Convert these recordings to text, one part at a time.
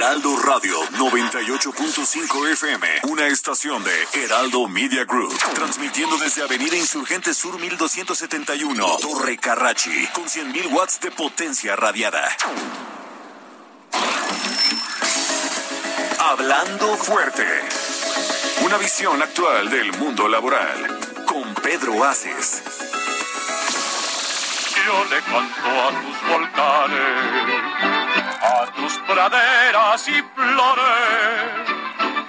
Heraldo Radio 98.5 FM, una estación de Heraldo Media Group, transmitiendo desde Avenida Insurgente Sur 1271, Torre Carrachi, con 100.000 watts de potencia radiada. Hablando fuerte. Una visión actual del mundo laboral. Con Pedro Aces. Yo le canto a tus volcanes, a tus praderas y flores,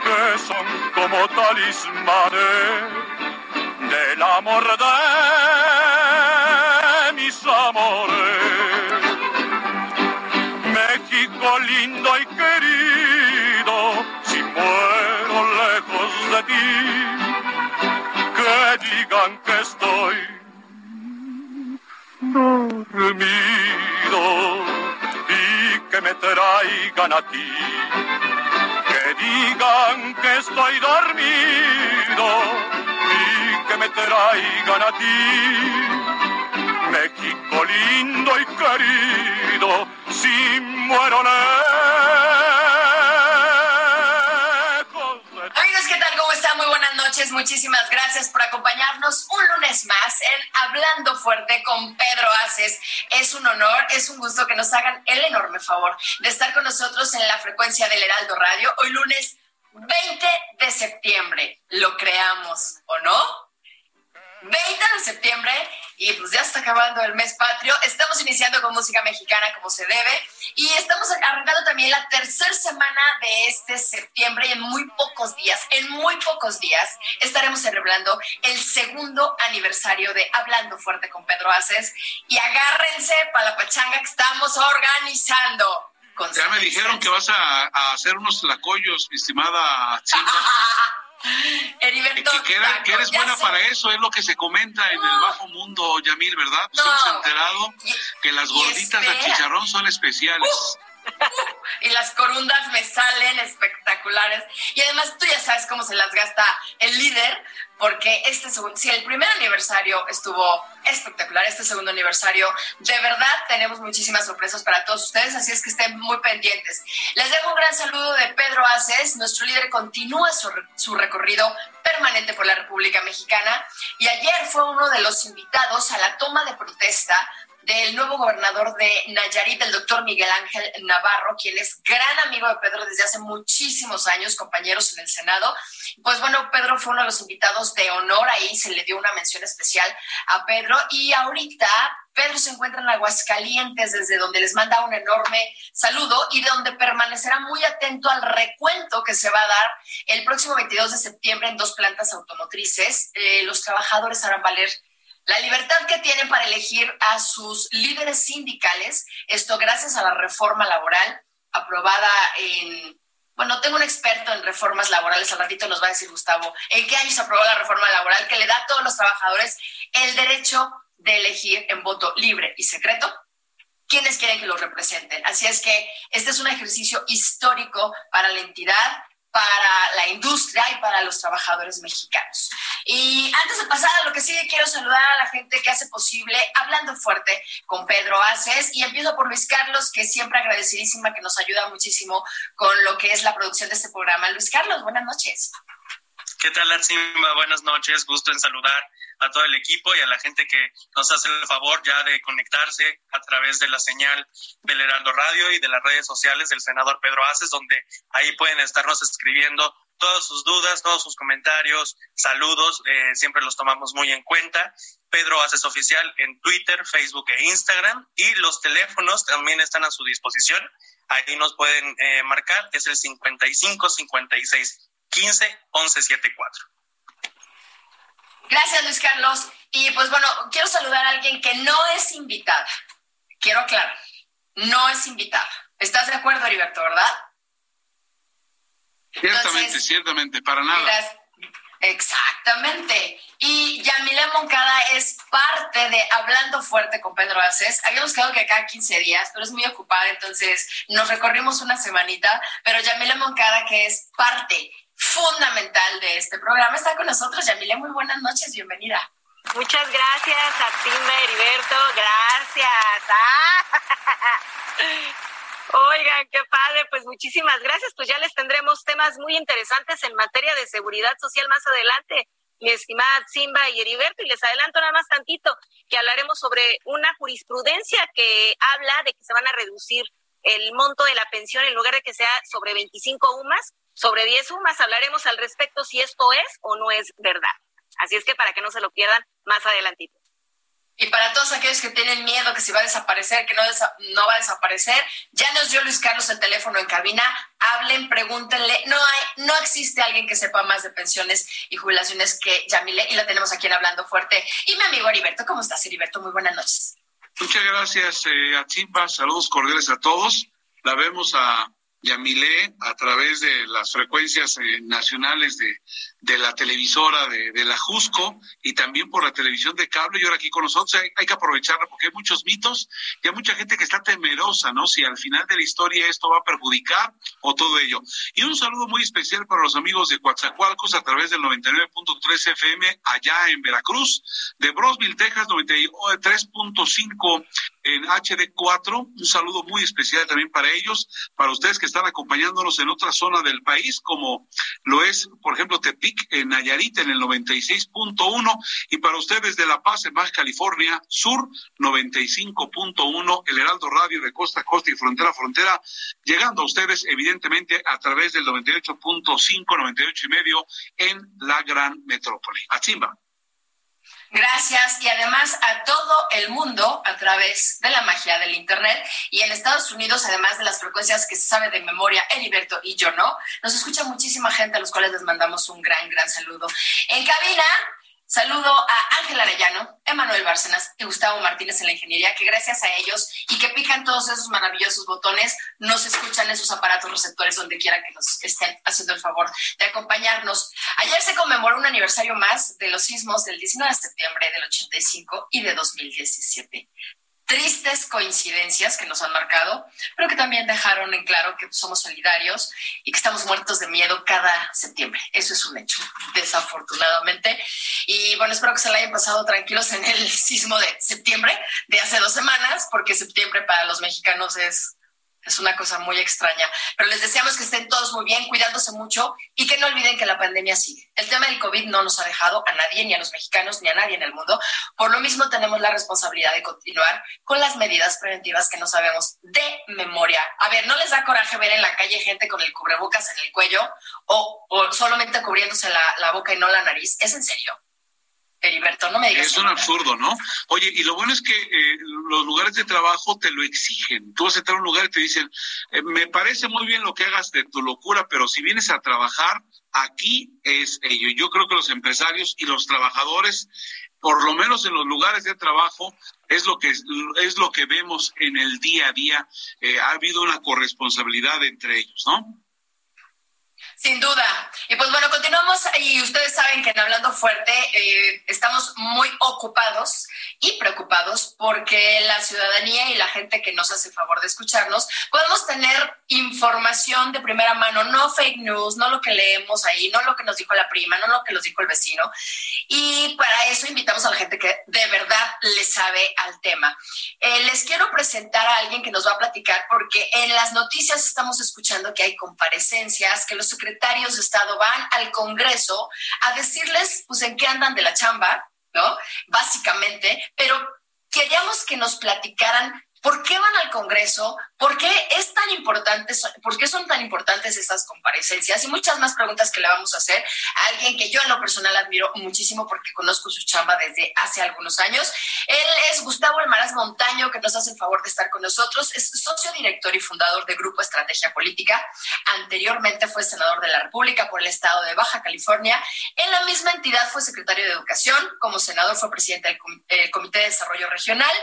que son como talismanes del amor de mis amores. México lindo y querido, si muero lejos de ti, que digan que estoy dormido que me traigan a ti. Que digan que estoy dormido y que me traigan a ti. México lindo y querido, si muero lejos Muchísimas gracias por acompañarnos un lunes más en Hablando Fuerte con Pedro Aces. Es un honor, es un gusto que nos hagan el enorme favor de estar con nosotros en la frecuencia del Heraldo Radio. Hoy lunes 20 de septiembre. ¿Lo creamos o no? 20 de septiembre y pues ya está acabando el mes patrio. Estamos iniciando con música mexicana como se debe y estamos arrancando también la tercera semana de este septiembre y en muy pocos días, en muy pocos días estaremos celebrando el segundo aniversario de Hablando Fuerte con Pedro Aces y agárrense para la pachanga que estamos organizando. Ya me dijeron que vas a, a hacer unos lacoyos, mi estimada. Heriberto que, eres, que eres ya buena sé. para eso, es lo que se comenta en el bajo mundo, Yamil, ¿verdad? Pues No. hemos enterado que las gorditas de espera. chicharrón son especiales. y las corundas me salen espectaculares. Y además tú ya sabes cómo se las gasta el líder, porque este segundo, si el primer aniversario estuvo espectacular, este segundo aniversario, de verdad tenemos muchísimas sorpresas para todos ustedes, así es que estén muy pendientes. Les dejo un gran saludo de Pedro Aces, nuestro líder continúa su, su recorrido permanente por la República Mexicana y ayer fue uno de los invitados a la toma de protesta del nuevo gobernador de Nayarit, el doctor Miguel Ángel Navarro, quien es gran amigo de Pedro desde hace muchísimos años, compañeros en el Senado. Pues bueno, Pedro fue uno de los invitados de honor, ahí se le dio una mención especial a Pedro y ahorita Pedro se encuentra en Aguascalientes, desde donde les manda un enorme saludo y donde permanecerá muy atento al recuento que se va a dar el próximo 22 de septiembre en dos plantas automotrices. Eh, los trabajadores harán valer la libertad que tienen para elegir a sus líderes sindicales, esto gracias a la reforma laboral aprobada en... Bueno, tengo un experto en reformas laborales, al ratito nos va a decir Gustavo, en qué año se aprobó la reforma laboral que le da a todos los trabajadores el derecho de elegir en voto libre y secreto quienes quieren que los representen. Así es que este es un ejercicio histórico para la entidad, para la industria y para los trabajadores mexicanos. Y antes de pasar a lo que sigue, quiero saludar a la gente que hace posible Hablando Fuerte con Pedro Aces y empiezo por Luis Carlos, que siempre agradecidísima, que nos ayuda muchísimo con lo que es la producción de este programa. Luis Carlos, buenas noches. ¿Qué tal, Arsimba? Buenas noches, gusto en saludar a todo el equipo y a la gente que nos hace el favor ya de conectarse a través de la señal del Heraldo Radio y de las redes sociales del senador Pedro Aces, donde ahí pueden estarnos escribiendo todas sus dudas, todos sus comentarios, saludos, eh, siempre los tomamos muy en cuenta. Pedro Aces Oficial en Twitter, Facebook e Instagram y los teléfonos también están a su disposición. Ahí nos pueden eh, marcar, es el 55 56 15 11 74. Gracias, Luis Carlos. Y pues bueno, quiero saludar a alguien que no es invitada. Quiero aclarar. no es invitada. ¿Estás de acuerdo, Heriberto, verdad? Ciertamente, ciertamente, para nada. Exactamente. Y Yamile Moncada es parte de Hablando Fuerte con Pedro Aces. Habíamos quedado que cada 15 días, pero es muy ocupada, entonces nos recorrimos una semanita. Pero Yamile Moncada, que es parte fundamental de este programa, está con nosotros. Yamile, muy buenas noches, bienvenida. Muchas gracias a Timba Heriberto, gracias. Ah. Oigan, qué padre, pues muchísimas gracias. Pues ya les tendremos temas muy interesantes en materia de seguridad social más adelante, mi estimada Simba y Heriberto. Y les adelanto nada más tantito que hablaremos sobre una jurisprudencia que habla de que se van a reducir el monto de la pensión en lugar de que sea sobre 25 UMAS, sobre 10 UMAS. Hablaremos al respecto si esto es o no es verdad. Así es que para que no se lo pierdan más adelantito. Y para todos aquellos que tienen miedo que se va a desaparecer, que no, no va a desaparecer, ya nos dio Luis Carlos el teléfono en cabina. Hablen, pregúntenle. No hay, no existe alguien que sepa más de pensiones y jubilaciones que Yamile y la tenemos aquí en Hablando Fuerte. Y mi amigo Heriberto, ¿cómo estás, Heriberto? Muy buenas noches. Muchas gracias eh, a Chimpa. Saludos cordiales a todos. La vemos a Yamile a través de las frecuencias eh, nacionales de, de la televisora de, de, la Jusco y también por la televisión de cable y ahora aquí con nosotros hay, hay, que aprovecharla porque hay muchos mitos y hay mucha gente que está temerosa, ¿no? Si al final de la historia esto va a perjudicar o todo ello. Y un saludo muy especial para los amigos de Coatzacoalcos a través del 99.3 FM allá en Veracruz, de Brosville, Texas 93.5 en HD4. Un saludo muy especial también para ellos, para ustedes que están acompañándonos en otra zona del país, como lo es, por ejemplo, Tepic en Nayarit en el 96.1 y para ustedes de La Paz en Baja California Sur 95.1 el Heraldo Radio de costa a costa y frontera a frontera llegando a ustedes evidentemente a través del 98.5 98 y medio en la gran metrópoli. A Chimba. Gracias y además a todo el mundo a través de la magia del Internet y en Estados Unidos, además de las frecuencias que se sabe de memoria, Heriberto y yo no, nos escucha muchísima gente a los cuales les mandamos un gran, gran saludo. En cabina Saludo a Ángel Arellano, Emanuel Bárcenas y Gustavo Martínez en la ingeniería, que gracias a ellos y que pican todos esos maravillosos botones, nos escuchan en aparatos receptores donde quiera que nos estén haciendo el favor de acompañarnos. Ayer se conmemoró un aniversario más de los sismos del 19 de septiembre del 85 y de 2017 tristes coincidencias que nos han marcado, pero que también dejaron en claro que somos solidarios y que estamos muertos de miedo cada septiembre. Eso es un hecho, desafortunadamente. Y bueno, espero que se la hayan pasado tranquilos en el sismo de septiembre de hace dos semanas, porque septiembre para los mexicanos es es una cosa muy extraña. Pero les deseamos que estén todos muy bien, cuidándose mucho y que no olviden que la pandemia sigue. El tema del COVID no nos ha dejado a nadie, ni a los mexicanos, ni a nadie en el mundo. Por lo mismo tenemos la responsabilidad de continuar con las medidas preventivas que no sabemos de memoria. A ver, ¿no les da coraje ver en la calle gente con el cubrebocas en el cuello o, o solamente cubriéndose la, la boca y no la nariz? ¿Es en serio? Heriberto, no me digas. Es un absurdo, ¿no? Oye, y lo bueno es que eh, los lugares de trabajo te lo exigen. Tú vas a entrar a un lugar y te dicen, eh, me parece muy bien lo que hagas de tu locura, pero si vienes a trabajar, aquí es ello. Yo creo que los empresarios y los trabajadores, por lo menos en los lugares de trabajo, es lo que es lo que vemos en el día a día. Eh, ha habido una corresponsabilidad entre ellos, ¿no? Sin duda. Y pues bueno, continuamos y ustedes saben que en Hablando Fuerte eh, estamos muy ocupados y preocupados porque la ciudadanía y la gente que nos hace favor de escucharnos podemos tener información de primera mano, no fake news, no lo que leemos ahí, no lo que nos dijo la prima, no lo que nos dijo el vecino. Y para eso invitamos a la gente que de verdad le sabe al tema. Eh, les quiero presentar a alguien que nos va a platicar porque en las noticias estamos escuchando que hay comparecencias, que los secretarios secretarios de Estado van al Congreso a decirles, pues, en qué andan de la chamba, ¿no? Básicamente, pero queríamos que nos platicaran ¿Por qué van al Congreso? ¿Por qué es tan importante, por qué son tan importantes estas comparecencias? Y muchas más preguntas que le vamos a hacer a alguien que yo en lo personal admiro muchísimo porque conozco su chamba desde hace algunos años. Él es Gustavo Almaraz Montaño, que nos hace el favor de estar con nosotros. Es socio director y fundador de Grupo Estrategia Política. Anteriormente fue senador de la República por el estado de Baja California. En la misma entidad fue secretario de Educación. Como senador fue presidente del Comité de Desarrollo Regional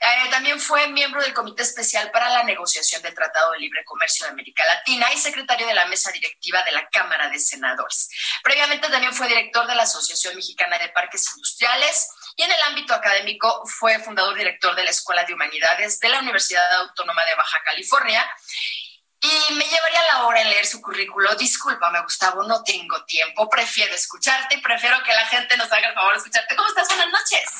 Eh, también fue miembro del Comité Especial para la Negociación del Tratado de Libre Comercio de América Latina y secretario de la Mesa Directiva de la Cámara de Senadores. Previamente también fue director de la Asociación Mexicana de Parques Industriales y en el ámbito académico fue fundador director de la Escuela de Humanidades de la Universidad Autónoma de Baja California. Y me llevaría la hora en leer su currículo. Discúlpame, Gustavo, no tengo tiempo. Prefiero escucharte prefiero que la gente nos haga el favor de escucharte. ¿Cómo estás? Buenas noches.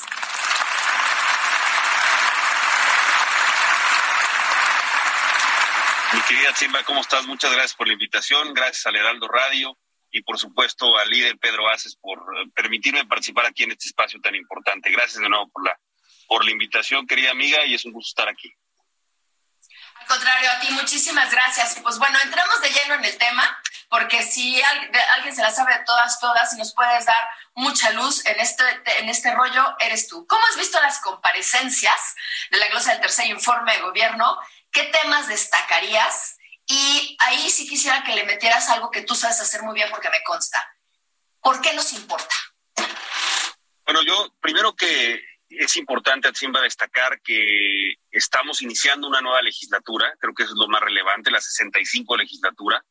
Mi querida Chimba, ¿cómo estás? Muchas gracias por la invitación. Gracias al Heraldo Radio y por supuesto al líder Pedro Aces por eh, permitirme participar aquí en este espacio tan importante. Gracias de nuevo por la, por la invitación, querida amiga, y es un gusto estar aquí. Al contrario, a ti muchísimas gracias. Pues bueno, entramos de lleno en el tema, porque si alguien se la sabe de todas, todas, y nos puedes dar mucha luz en este, en este rollo, eres tú. ¿Cómo has visto las comparecencias de la glosa del tercer informe de gobierno? ¿Qué temas destacarías? Y ahí sí quisiera que le metieras algo que tú sabes hacer muy bien porque me consta. ¿Por qué nos importa? Bueno, yo primero que es importante, Atsimba, destacar que estamos iniciando una nueva legislatura, creo que eso es lo más relevante, la 65 legislatura.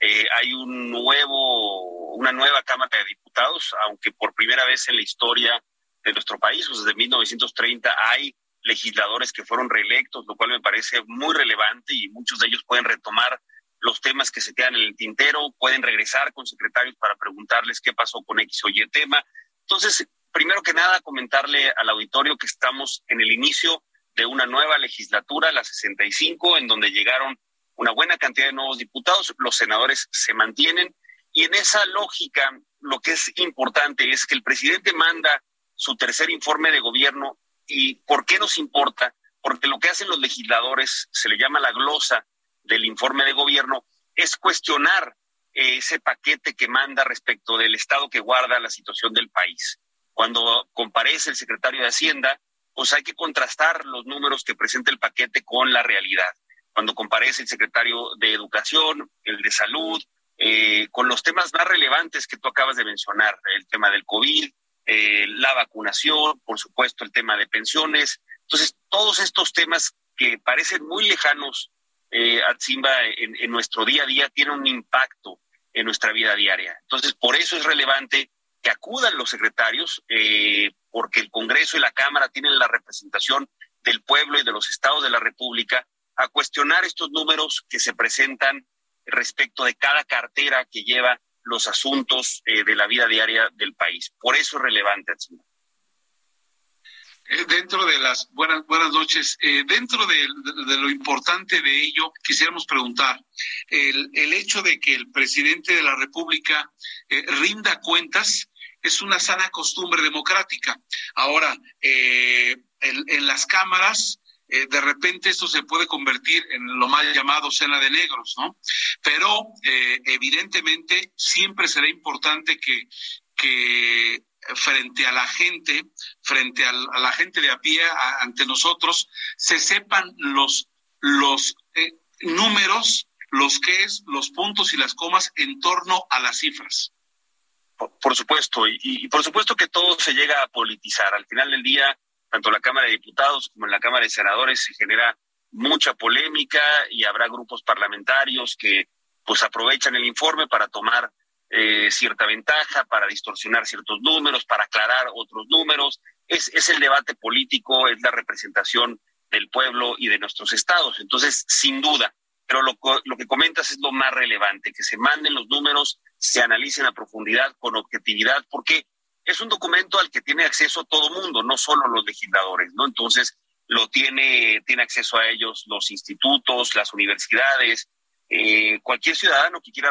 Eh, hay un nuevo, una nueva Cámara de Diputados, aunque por primera vez en la historia de nuestro país, pues desde 1930, hay legisladores que fueron reelectos, lo cual me parece muy relevante y muchos de ellos pueden retomar los temas que se quedan en el tintero, pueden regresar con secretarios para preguntarles qué pasó con X o Y tema. Entonces, primero que nada, comentarle al auditorio que estamos en el inicio de una nueva legislatura, la 65, en donde llegaron una buena cantidad de nuevos diputados, los senadores se mantienen y en esa lógica lo que es importante es que el presidente manda su tercer informe de gobierno ¿Y por qué nos importa? Porque lo que hacen los legisladores, se le llama la glosa del informe de gobierno, es cuestionar eh, ese paquete que manda respecto del estado que guarda la situación del país. Cuando comparece el secretario de Hacienda, pues hay que contrastar los números que presenta el paquete con la realidad. Cuando comparece el secretario de Educación, el de Salud, eh, con los temas más relevantes que tú acabas de mencionar, el tema del COVID, eh, la vacunación, por supuesto el tema de pensiones. Entonces, todos estos temas que parecen muy lejanos eh, a Simba en, nuestro día a día tienen un impacto en nuestra vida diaria. Entonces, por eso es relevante que acudan los secretarios, eh, porque el Congreso y la Cámara tienen la representación del pueblo y de los estados de la República a cuestionar estos números que se presentan respecto de cada cartera que lleva los asuntos eh, de la vida diaria del país. Por eso es relevante, eh, dentro de las buenas buenas noches, eh, dentro de, lo importante de ello, quisiéramos preguntar el, el, hecho de que el presidente de la República rinda cuentas es una sana costumbre democrática. Ahora, en las cámaras eh, de repente esto se puede convertir en lo mal llamado cena de negros, ¿no? Pero eh, evidentemente siempre será importante que, que frente a la gente, frente a, la gente de a pie, ante nosotros, se sepan los, los eh, números, los que es, los puntos y las comas en torno a las cifras. Por, supuesto, y, y, por supuesto que todo se llega a politizar. Al final del día, tanto en la Cámara de Diputados como en la Cámara de Senadores se genera mucha polémica y habrá grupos parlamentarios que pues aprovechan el informe para tomar eh, cierta ventaja, para distorsionar ciertos números, para aclarar otros números. Es, es el debate político, es la representación del pueblo y de nuestros estados. Entonces, sin duda, pero lo, lo que comentas es lo más relevante, que se manden los números, se analicen a profundidad, con objetividad, porque es un documento al que tiene acceso todo mundo, no solo los legisladores, ¿no? Entonces, lo tiene, tiene acceso a ellos los institutos, las universidades, eh, cualquier ciudadano que quiera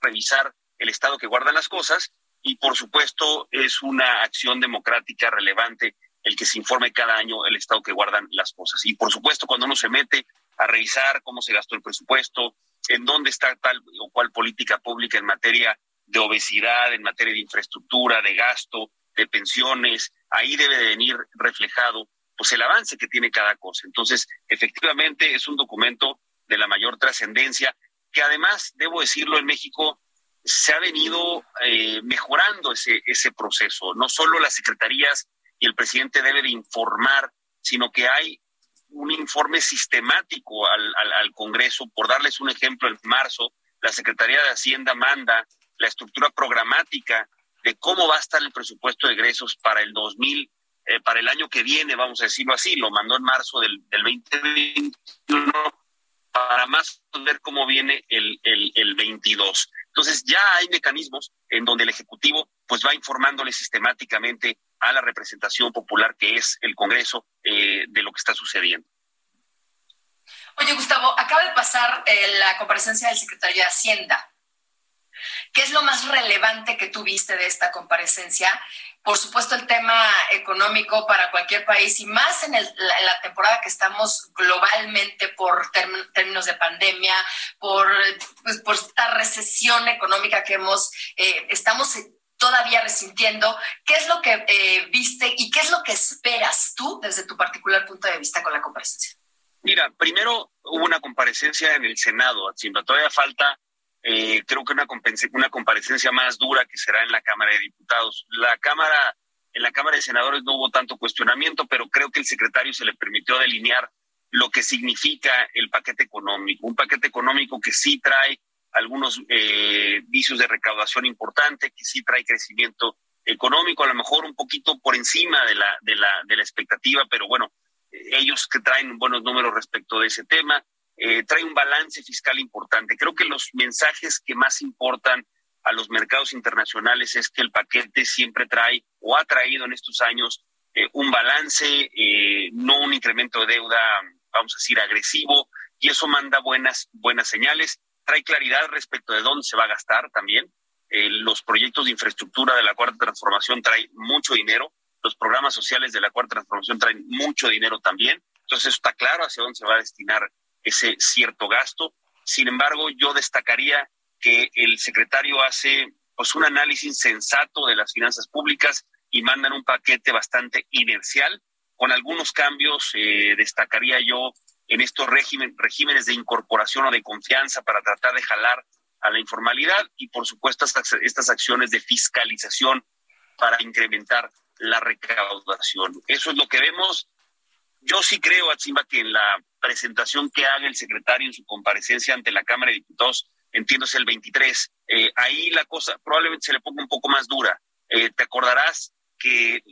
revisar el estado que guardan las cosas y por supuesto es una acción democrática relevante el que se informe cada año el estado que guardan las cosas. Y por supuesto cuando uno se mete a revisar cómo se gastó el presupuesto, en dónde está tal o cual política pública en materia de obesidad, en materia de infraestructura, de gasto, de pensiones, ahí debe de venir reflejado pues el avance que tiene cada cosa. Entonces, efectivamente es un documento de la mayor trascendencia que además, debo decirlo, en México se ha venido eh, mejorando ese, ese proceso. No solo las secretarías y el presidente debe de informar, sino que hay un informe sistemático al, al, Congreso. Por darles un ejemplo, en marzo, la Secretaría de Hacienda manda la estructura programática de cómo va a estar el presupuesto de egresos para el 2000, eh, para el año que viene, vamos a decirlo así, lo mandó en marzo del, del 2021 para más ver cómo viene el, el, el 22. Entonces ya hay mecanismos en donde el Ejecutivo pues va informándole sistemáticamente a la representación popular que es el Congreso eh, de lo que está sucediendo. Oye, Gustavo, acaba de pasar eh, la comparecencia del secretario de Hacienda. ¿Qué es lo más relevante que tú viste de esta comparecencia? Por supuesto, el tema económico para cualquier país y más en, la, temporada que estamos globalmente por términos de pandemia, por, pues, por esta recesión económica que hemos, eh, estamos todavía resintiendo. ¿Qué es lo que eh, viste y qué es lo que esperas tú desde tu particular punto de vista con la comparecencia? Mira, primero hubo una comparecencia en el Senado, Todavía falta eh, creo que una, una comparecencia más dura que será en la Cámara de Diputados. La Cámara, en la Cámara de Senadores no hubo tanto cuestionamiento, pero creo que el secretario se le permitió delinear lo que significa el paquete económico, un paquete económico que sí trae algunos eh, vicios de recaudación importante, que sí trae crecimiento económico, a lo mejor un poquito por encima de la, de la, de la expectativa, pero bueno, ellos que traen buenos números respecto de ese tema, eh, trae un balance fiscal importante. Creo que los mensajes que más importan a los mercados internacionales es que el paquete siempre trae o ha traído en estos años eh, un balance, eh, no un incremento de deuda, vamos a decir, agresivo, y eso manda buenas, buenas señales. Trae claridad respecto de dónde se va a gastar también. los proyectos de infraestructura de la cuarta transformación traen mucho dinero. Los programas sociales de la cuarta transformación traen mucho dinero también. Entonces está claro hacia dónde se va a destinar ese cierto gasto. Sin embargo, yo destacaría que el secretario hace pues un análisis sensato de las finanzas públicas y mandan un paquete bastante inercial. Con algunos cambios, eh, destacaría yo en estos regímenes de incorporación o de confianza para tratar de jalar a la informalidad y, por supuesto, estas acciones de fiscalización para incrementar la recaudación. Eso es lo que vemos. Yo sí creo, Atzimba, que en la presentación que haga el secretario en su comparecencia ante la Cámara de Diputados, entiéndose el 23, eh, ahí la cosa probablemente se le ponga un poco más dura. Eh, te acordarás que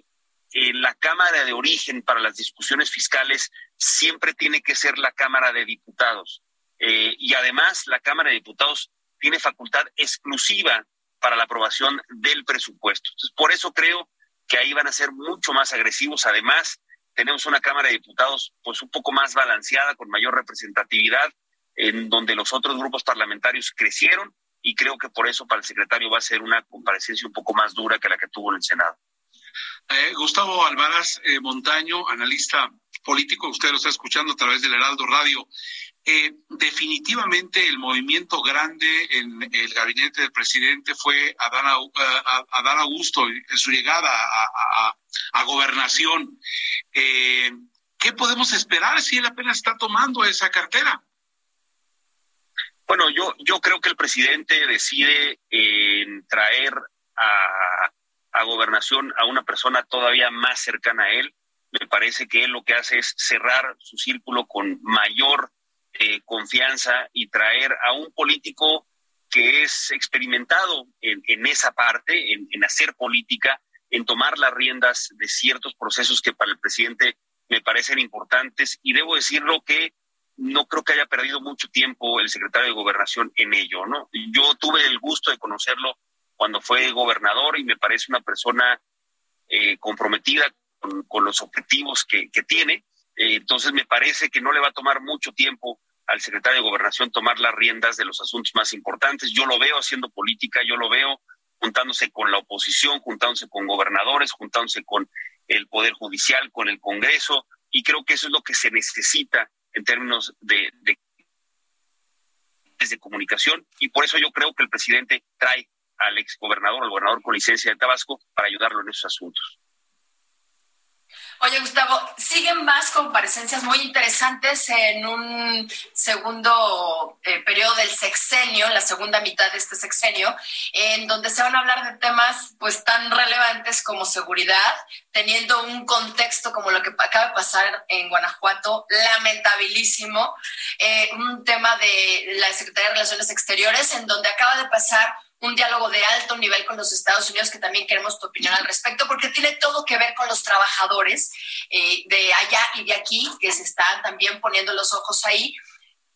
eh, la Cámara de origen para las discusiones fiscales siempre tiene que ser la Cámara de Diputados. y además la Cámara de Diputados tiene facultad exclusiva para la aprobación del presupuesto. Entonces, por eso creo que ahí van a ser mucho más agresivos. Además, tenemos una Cámara de Diputados pues un poco más balanceada, con mayor representatividad, en donde los otros grupos parlamentarios crecieron y creo que por eso para el secretario va a ser una comparecencia un poco más dura que la que tuvo en el Senado. Eh, Gustavo Alvaraz eh, Montaño, analista político, usted lo está escuchando a través del Heraldo Radio. Eh, definitivamente el movimiento grande en el gabinete del presidente fue Adán, Adán Augusto, en su llegada a, gobernación. Eh, ¿Qué podemos esperar si él apenas está tomando esa cartera? Bueno, yo, yo creo que el presidente decide traer a, a gobernación a una persona todavía más cercana a él. Me parece que él lo que hace es cerrar su círculo con mayor eh, confianza y traer a un político que es experimentado en, esa parte, en, hacer política, en tomar las riendas de ciertos procesos que para el presidente me parecen importantes. Y debo decirlo que no creo que haya perdido mucho tiempo el secretario de Gobernación en ello, ¿no? Yo tuve el gusto de conocerlo cuando fue gobernador y me parece una persona eh, comprometida con, los objetivos que, tiene. Eh, entonces me parece que no le va a tomar mucho tiempo al secretario de Gobernación tomar las riendas de los asuntos más importantes. Yo lo veo haciendo política, yo lo veo juntándose con la oposición, juntándose con gobernadores, juntándose con el Poder Judicial, con el Congreso, y creo que eso es lo que se necesita en términos de, de, comunicación, y por eso yo creo que el presidente trae al ex gobernador, al gobernador con licencia de Tabasco, para ayudarlo en esos asuntos. Oye, Gustavo, siguen más comparecencias muy interesantes en un segundo eh, periodo del sexenio, la segunda mitad de este sexenio, en donde se van a hablar de temas pues tan relevantes como seguridad, teniendo un contexto como lo que acaba de pasar en Guanajuato, lamentabilísimo, eh, un tema de la Secretaría de Relaciones Exteriores, en donde acaba de pasar un diálogo de alto nivel con los Estados Unidos, que también queremos tu opinión al respecto, porque tiene todo que ver con los trabajadores eh, de allá y de aquí, que se están también poniendo los ojos ahí.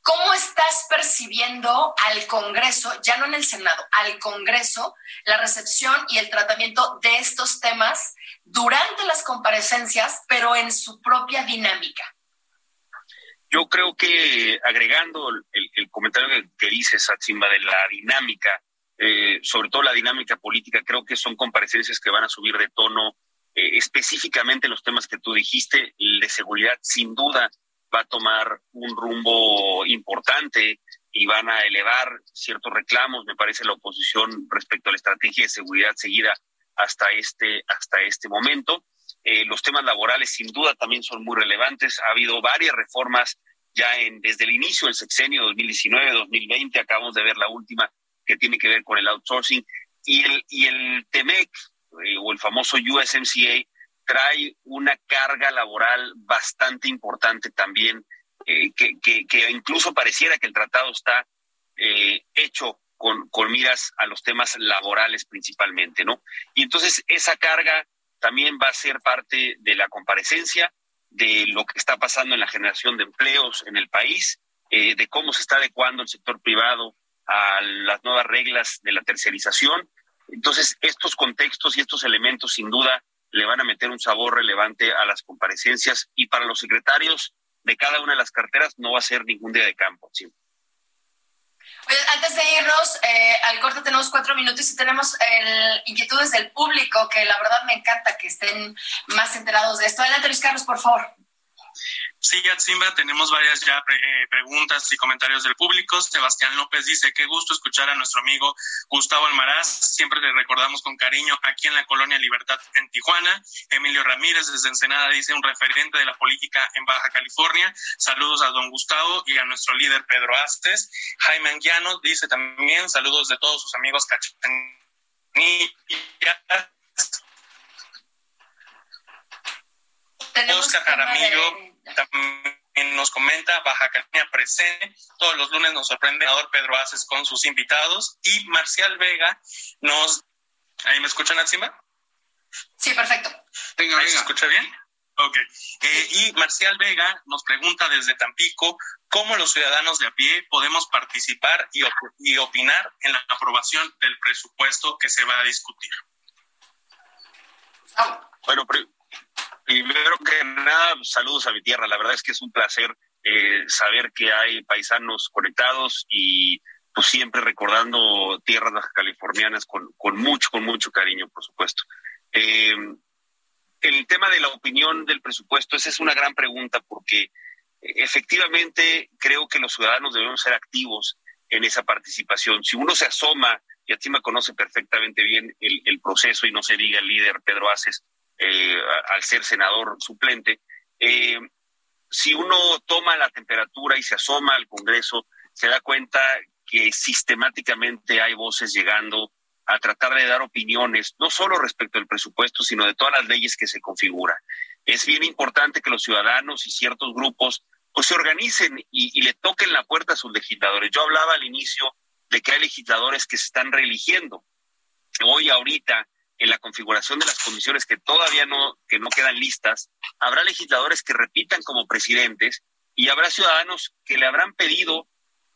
¿Cómo estás percibiendo al Congreso, ya no en el Senado, al Congreso, la recepción y el tratamiento de estos temas durante las comparecencias, pero en su propia dinámica? Yo creo que agregando el, comentario que, que dices, Satsimba, de la dinámica, eh, sobre todo la dinámica política, creo que son comparecencias que van a subir de tono eh, específicamente los temas que tú dijiste. El de seguridad, sin duda, va a tomar un rumbo importante y van a elevar ciertos reclamos, me parece, la oposición respecto a la estrategia de seguridad seguida hasta este, hasta este momento. Eh, los temas laborales, sin duda, también son muy relevantes. Ha habido varias reformas ya en, desde el inicio del sexenio 2019-2020. Acabamos de ver la última que tiene que ver con el outsourcing. Y el, y el TEMEC, eh, o el famoso USMCA, trae una carga laboral bastante importante también, eh, que, que, incluso pareciera que el tratado está eh, hecho con, con miras a los temas laborales principalmente, ¿no? Y entonces esa carga también va a ser parte de la comparecencia, de lo que está pasando en la generación de empleos en el país, de cómo se está adecuando el sector privado a las nuevas reglas de la tercerización. Entonces, estos contextos y estos elementos sin duda le van a meter un sabor relevante a las comparecencias y para los secretarios de cada una de las carteras no va a ser ningún día de campo. Sí. antes de irnos eh, al corte tenemos cuatro minutos y tenemos el, inquietudes del público que la verdad me encanta que estén más enterados de esto. Adelante Luis Carlos, por favor. Sí, Simba, tenemos varias ya eh, preguntas y comentarios del público. Sebastián López dice, qué gusto escuchar a nuestro amigo Gustavo Almaraz. Siempre le recordamos con cariño aquí en la Colonia Libertad en Tijuana. Emilio Ramírez desde Ensenada dice, un referente de la política en Baja California. Saludos a don Gustavo y a nuestro líder Pedro Astes. Jaime Anguiano dice también, saludos de todos sus amigos Tenemos Oscar Jaramillo también nos comenta Baja California presente. Todos los lunes nos sorprende el senador Pedro Aces con sus invitados. Y Marcial Vega nos. ¿Ahí me escuchan encima? Sí, perfecto. Venga, ¿Ahí se escucha bien? Ok. Eh, y Marcial Vega nos pregunta desde Tampico cómo los ciudadanos de a pie podemos participar y, y opinar en la aprobación del presupuesto que se va a discutir. Bueno, Primero que nada, saludos a mi tierra. La verdad es que es un placer eh, saber que hay paisanos conectados y pues siempre recordando tierras californianas con, con mucho, con mucho cariño, por supuesto. Eh, el tema de la opinión del presupuesto, esa es una gran pregunta porque efectivamente creo que los ciudadanos debemos ser activos en esa participación. Si uno se asoma, y a me conoce perfectamente bien el, el proceso y no se diga el líder Pedro Aces, eh, al ser senador suplente. Eh, si uno toma la temperatura y se asoma al Congreso, se da cuenta que sistemáticamente hay voces llegando a tratar de dar opiniones, no solo respecto al presupuesto, sino de todas las leyes que se configuran. Es bien importante que los ciudadanos y ciertos grupos pues se organicen y, y le toquen la puerta a sus legisladores. Yo hablaba al inicio de que hay legisladores que se están reeligiendo. Hoy, ahorita, en la configuración de las comisiones que todavía no, que no quedan listas, habrá legisladores que repitan como presidentes y habrá ciudadanos que le habrán pedido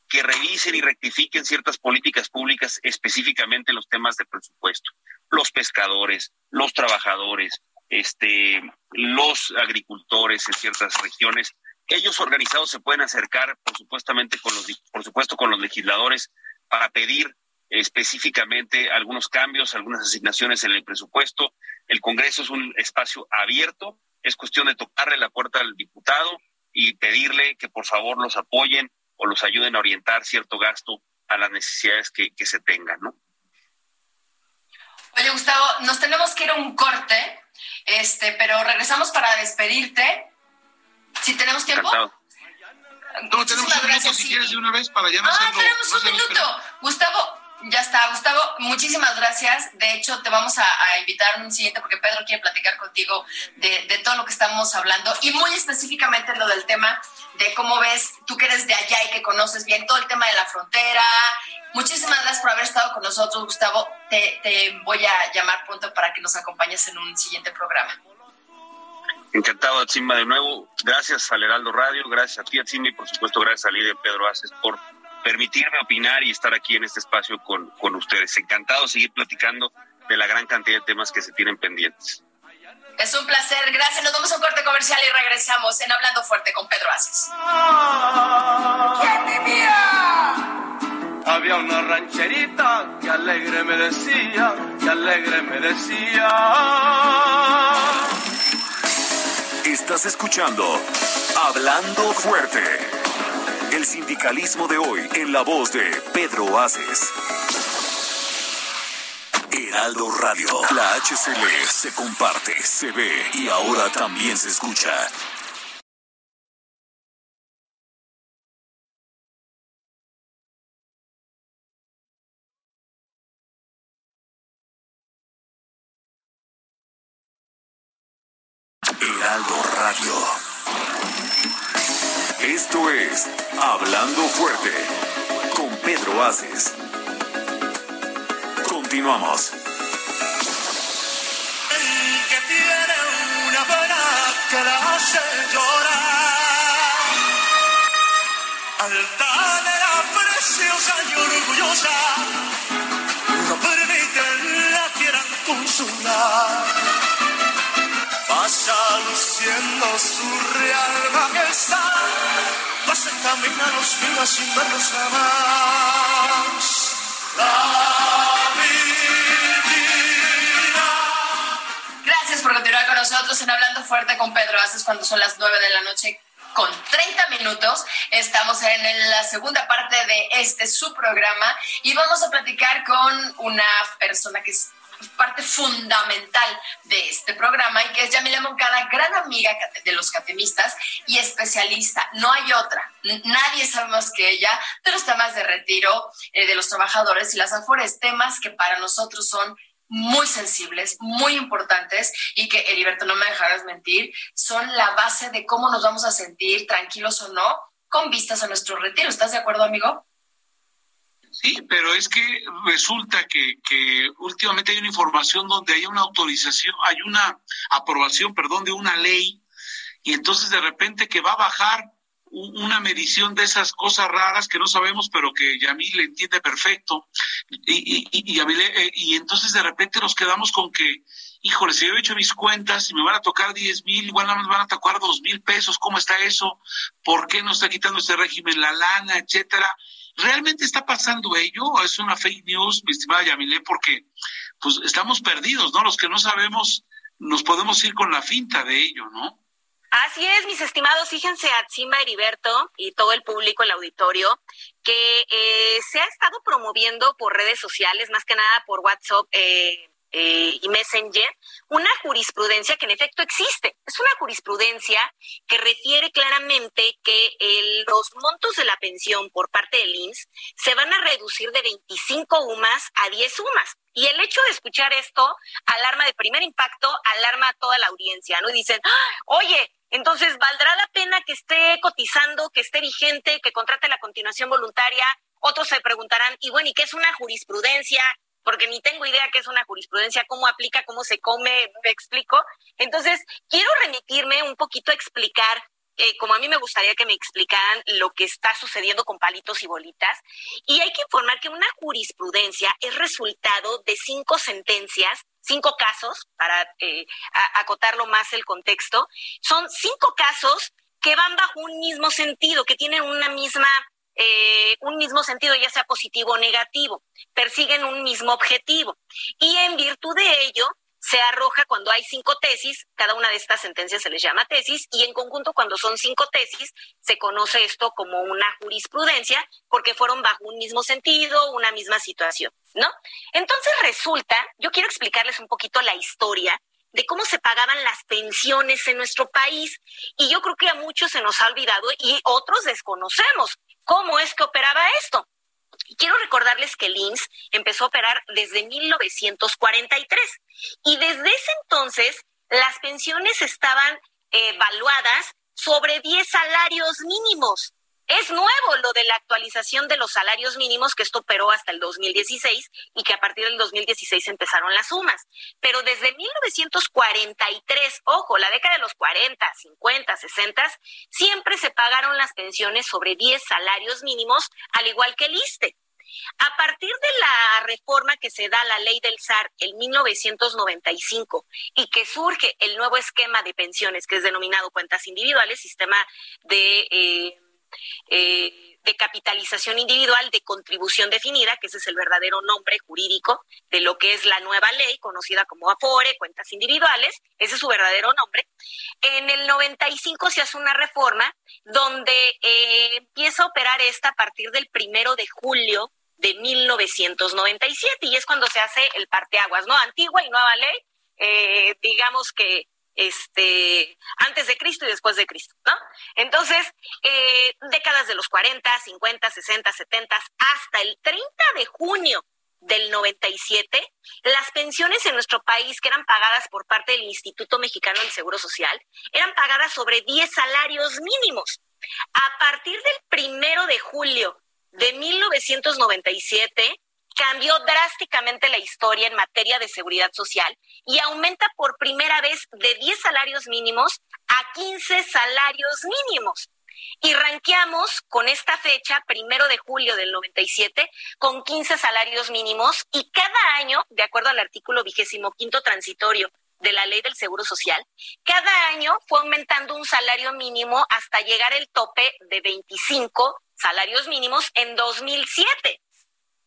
que revisen y rectifiquen ciertas políticas públicas, específicamente los temas de presupuesto. Los pescadores, los trabajadores, este, los agricultores en ciertas regiones, ellos organizados se pueden acercar, por supuestamente, con los, por supuesto, con los legisladores para pedir específicamente algunos cambios, algunas asignaciones en el presupuesto. El Congreso es un espacio abierto, es cuestión de tocarle la puerta al diputado y pedirle que por favor los apoyen o los ayuden a orientar cierto gasto a las necesidades que, se tengan, ¿no? Oye, Gustavo, nos tenemos que ir a un corte, Este, pero regresamos para despedirte. Si tenemos tiempo. No, tenemos un minuto si quieres de una vez para ya no Ah, tenemos un minuto. Gustavo, ya está, Gustavo, muchísimas gracias. De hecho, te vamos a, a invitar un siguiente porque Pedro quiere platicar contigo de, todo lo que estamos hablando y muy específicamente lo del tema de cómo ves, tú que eres de allá y que conoces bien todo el tema de la frontera. Muchísimas gracias por haber estado con nosotros, Gustavo. Te, voy a llamar pronto para que nos acompañes en un siguiente programa. Encantado, Atzimba, de nuevo. Gracias al Heraldo Radio, gracias a ti, Atzimba, y por supuesto gracias al líder Pedro Aces por permitirme opinar y estar aquí en este espacio con, con ustedes. Encantado de seguir platicando de la gran cantidad de temas que se tienen pendientes. Es un placer, gracias. Nos vamos a un corte comercial y regresamos en Hablando Fuerte con Pedro Aces. Había una rancherita que alegre me decía, que alegre me decía. Estás escuchando Hablando Fuerte. El sindicalismo de hoy en la voz de Pedro Aces. Heraldo Radio. La HCL se comparte, se ve y ahora también se escucha. Heraldo Radio. Esto es Hablando Fuerte con Pedro Aces. Continuamos. El que tiene una pena que la hace llorar. Altanera, preciosa y orgullosa, no permite la quieran consolar. Luciendo su real majestad, días sin jamás. La Gracias por continuar con nosotros en Hablando Fuerte con Pedro Aces cuando son las 9 de la noche con 30 minutos. Estamos en la segunda parte de este su programa y vamos a platicar con una persona que es parte fundamental de este programa y que es Yamila Moncada, gran amiga de los catemistas y especialista. No hay otra. Nadie sabe más que ella de los temas de retiro eh, de los trabajadores y las afores, temas que para nosotros son muy sensibles, muy importantes y que, Heriberto, no me dejarás mentir, son la base de cómo nos vamos a sentir, tranquilos o no, con vistas a nuestro retiro. ¿Estás de acuerdo, amigo? Sí, pero es que resulta que, que, últimamente hay una información donde hay una autorización, hay una aprobación, perdón, de una ley, y entonces de repente que va a bajar una medición de esas cosas raras que no sabemos, pero que Yamil entiende perfecto, y, y, y, Yamil, eh, y entonces de repente nos quedamos con que, híjole, si yo he hecho mis cuentas y me van a tocar 10 mil, igual no nos van a tocar dos mil pesos, ¿cómo está eso? ¿Por qué nos está quitando este régimen la lana, etcétera? ¿Realmente está pasando ello o es una fake news, mi estimada Yamilé? Porque pues estamos perdidos, ¿no? Los que no sabemos nos podemos ir con la finta de ello, ¿no? Así es, mis estimados, fíjense a Simba Heriberto y todo el público, el auditorio, que eh, se ha estado promoviendo por redes sociales, más que nada por WhatsApp, eh, eh, y Messenger, una jurisprudencia que en efecto existe. Es una jurisprudencia que refiere claramente que los montos de la pensión por parte del IMSS se van a reducir de 25 UMAS a 10 UMAS. Y el hecho de escuchar esto alarma de primer impacto, alarma a toda la audiencia, ¿no? Y dicen, ¡Ah! oye, entonces, ¿valdrá la pena que esté cotizando, que esté vigente, que contrate la continuación voluntaria? Otros se preguntarán, y bueno, ¿y qué es una jurisprudencia? Porque ni tengo idea qué es una jurisprudencia, cómo aplica, cómo se come, me explico. Entonces, quiero remitirme un poquito a explicar, eh, como a mí me gustaría que me explicaran lo que está sucediendo con palitos y bolitas. Y hay que informar que una jurisprudencia es resultado de cinco sentencias cinco casos, para eh, acotarlo más el contexto, son cinco casos que van bajo un mismo sentido, que tienen una misma eh, un mismo sentido, ya sea positivo o negativo, persiguen un mismo objetivo. Y en virtud de ello, se arroja cuando hay cinco tesis, cada una de estas sentencias se les llama tesis, y en conjunto cuando son cinco tesis, se conoce esto como una jurisprudencia, porque fueron bajo un mismo sentido, una misma situación, ¿no? Entonces resulta, yo quiero explicarles un poquito la historia de cómo se pagaban las pensiones en nuestro país. Y yo creo que a muchos se nos ha olvidado y otros desconocemos cómo es que operaba esto. Quiero recordarles que el empezó a operar desde 1943 y desde ese entonces las pensiones estaban evaluadas sobre 10 salarios mínimos. Es nuevo lo de la actualización de los salarios mínimos, que esto operó hasta el 2016 y que a partir del 2016 empezaron las sumas. Pero desde 1943, ojo, la década de los 40, 50, 60, siempre se pagaron las pensiones sobre 10 salarios mínimos, al igual que el ISTE. A partir de la reforma que se da a la ley del SAR en 1995 y que surge el nuevo esquema de pensiones que es denominado cuentas individuales, sistema de... Eh, eh, de capitalización individual de contribución definida, que ese es el verdadero nombre jurídico de lo que es la nueva ley, conocida como AFORE, cuentas individuales, ese es su verdadero nombre. En el 95 se hace una reforma donde eh, empieza a operar esta a partir del primero de julio de 1997 y es cuando se hace el parteaguas, ¿no? Antigua y nueva ley, eh, digamos que este, antes de Cristo y después de Cristo, ¿no? Entonces, eh, décadas de los 40, 50, 60, 70, hasta el 30 de junio del 97, las pensiones en nuestro país que eran pagadas por parte del Instituto Mexicano del Seguro Social eran pagadas sobre 10 salarios mínimos. A partir del primero de julio de 1997, cambió drásticamente la historia en materia de seguridad social y aumenta por primera vez de 10 salarios mínimos a 15 salarios mínimos. Y ranqueamos con esta fecha, primero de julio del 97, con 15 salarios mínimos y cada año, de acuerdo al artículo vigésimo quinto transitorio de la ley del Seguro Social, cada año fue aumentando un salario mínimo hasta llegar el tope de 25 salarios mínimos en 2007.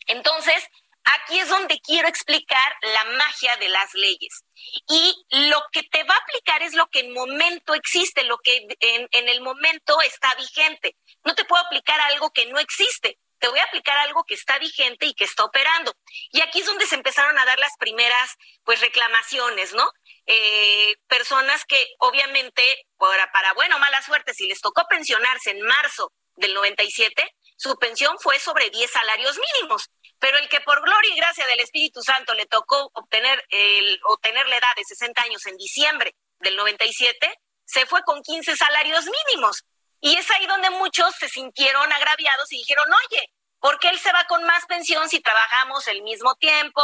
Entonces, aquí es donde quiero explicar la magia de las leyes. Y lo que te va a aplicar es lo que en momento existe, lo que en, el momento está vigente. No te puedo aplicar algo que no existe. Te voy a aplicar algo que está vigente y que está operando. Y aquí es donde se empezaron a dar las primeras, pues, reclamaciones, ¿no? Eh, personas que obviamente, para, para buena o mala suerte, si les tocó pensionarse en marzo del 97, su pensión fue sobre 10 salarios mínimos. Pero el que por gloria y gracia del Espíritu Santo le tocó obtener, el, obtener la edad de 60 años en diciembre del 97, se fue con 15 salarios mínimos. Y es ahí donde muchos se sintieron agraviados y dijeron, oye, ¿por qué él se va con más pensión si trabajamos el mismo tiempo,